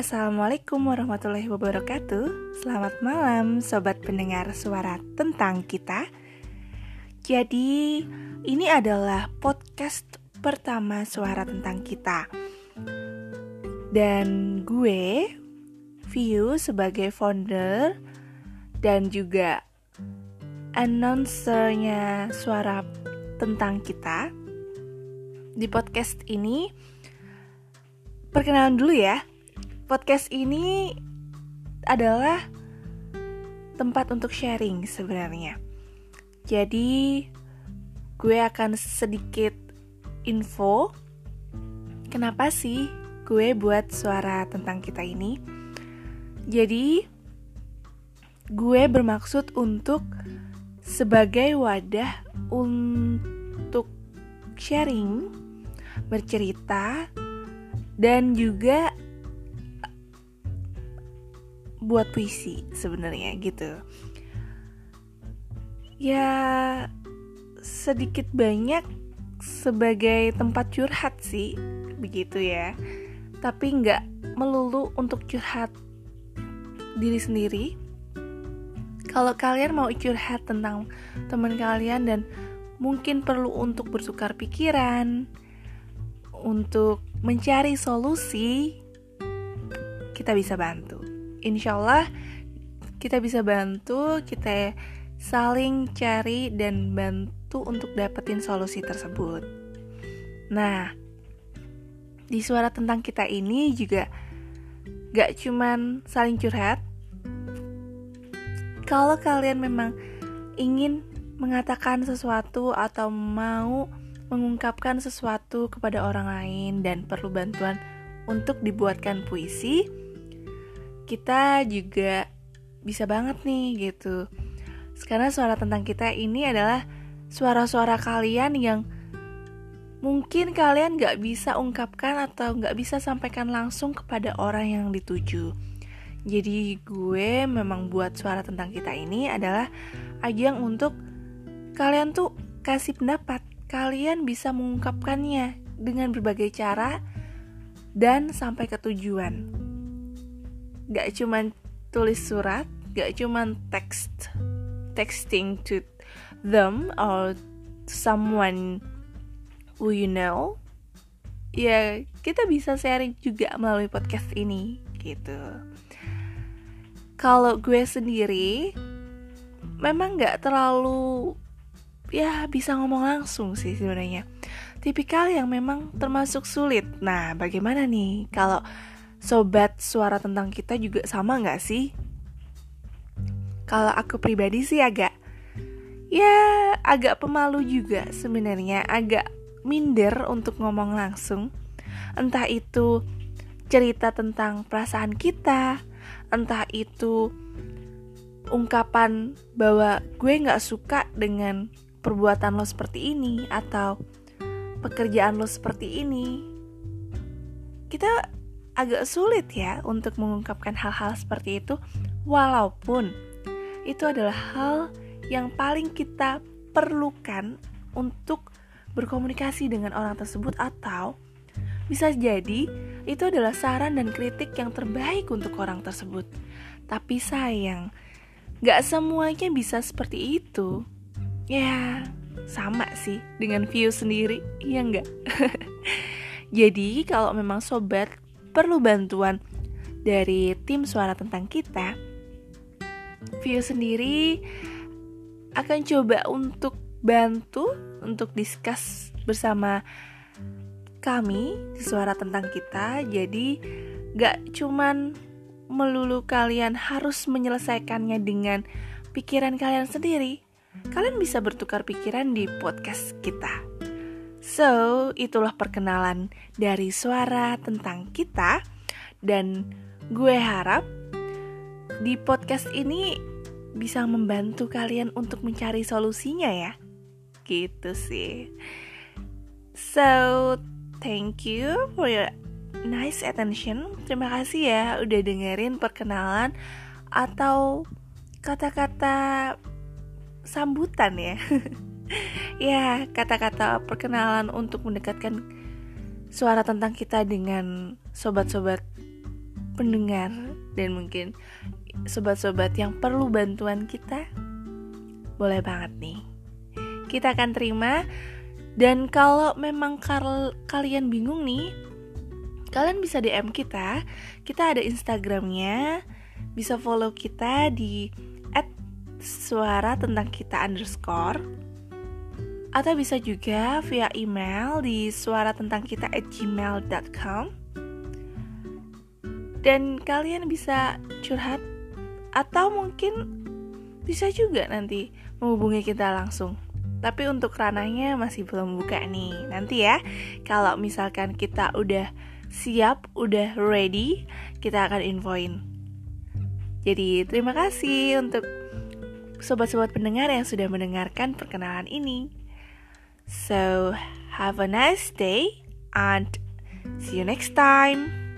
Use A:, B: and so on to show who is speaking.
A: Assalamualaikum warahmatullahi wabarakatuh. Selamat malam sobat pendengar suara tentang kita. Jadi ini adalah podcast pertama suara tentang kita. Dan gue, View sebagai founder dan juga announcernya suara tentang kita Di podcast ini. Perkenalan dulu ya podcast ini adalah tempat untuk sharing sebenarnya. Jadi, gue akan sedikit info kenapa sih gue buat suara tentang kita ini. Jadi, gue bermaksud untuk sebagai wadah untuk sharing, bercerita, dan juga buat puisi sebenarnya gitu. Ya sedikit banyak sebagai tempat curhat sih begitu ya. Tapi nggak melulu untuk curhat diri sendiri. Kalau kalian mau curhat tentang teman kalian dan mungkin perlu untuk bertukar pikiran untuk mencari solusi kita bisa bantu insya Allah kita bisa bantu, kita saling cari dan bantu untuk dapetin solusi tersebut. Nah, di suara tentang kita ini juga gak cuman saling curhat. Kalau kalian memang ingin mengatakan sesuatu atau mau mengungkapkan sesuatu kepada orang lain dan perlu bantuan untuk dibuatkan puisi, kita juga bisa banget nih gitu. Karena suara tentang kita ini adalah suara-suara kalian yang mungkin kalian gak bisa ungkapkan atau gak bisa sampaikan langsung kepada orang yang dituju. Jadi gue memang buat suara tentang kita ini adalah ajang untuk kalian tuh kasih pendapat. Kalian bisa mengungkapkannya dengan berbagai cara dan sampai ke tujuan gak cuman tulis surat, gak cuman text texting to them or someone who you know. Ya, kita bisa sharing juga melalui podcast ini gitu. Kalau gue sendiri memang gak terlalu ya bisa ngomong langsung sih sebenarnya. Tipikal yang memang termasuk sulit. Nah, bagaimana nih kalau sobat suara tentang kita juga sama nggak sih? Kalau aku pribadi sih agak ya agak pemalu juga sebenarnya, agak minder untuk ngomong langsung. Entah itu cerita tentang perasaan kita, entah itu ungkapan bahwa gue nggak suka dengan perbuatan lo seperti ini atau pekerjaan lo seperti ini. Kita agak sulit ya untuk mengungkapkan hal-hal seperti itu, walaupun itu adalah hal yang paling kita perlukan untuk berkomunikasi dengan orang tersebut, atau bisa jadi itu adalah saran dan kritik yang terbaik untuk orang tersebut. Tapi sayang, gak semuanya bisa seperti itu. Ya, sama sih dengan view sendiri, ya enggak? Jadi kalau memang sobat perlu bantuan dari tim suara tentang kita, View sendiri akan coba untuk bantu untuk discuss bersama kami suara tentang kita. Jadi gak cuman melulu kalian harus menyelesaikannya dengan pikiran kalian sendiri. Kalian bisa bertukar pikiran di podcast kita. So, itulah perkenalan dari suara tentang kita dan gue harap di podcast ini bisa membantu kalian untuk mencari solusinya ya. Gitu sih. So, thank you for your nice attention. Terima kasih ya udah dengerin perkenalan atau kata-kata sambutan ya. ya, kata-kata perkenalan untuk mendekatkan suara tentang kita dengan sobat-sobat pendengar dan mungkin sobat-sobat yang perlu bantuan kita, boleh banget nih. Kita akan terima dan kalau memang kal kalian bingung nih, kalian bisa DM kita. Kita ada Instagramnya, bisa follow kita di suara tentang kita underscore atau bisa juga via email di suara tentang kita at gmail.com dan kalian bisa curhat atau mungkin bisa juga nanti menghubungi kita langsung. Tapi untuk ranahnya masih belum buka nih. Nanti ya kalau misalkan kita udah siap udah ready kita akan infoin. Jadi terima kasih untuk sobat-sobat pendengar yang sudah mendengarkan perkenalan ini So, have a nice day and see you next time.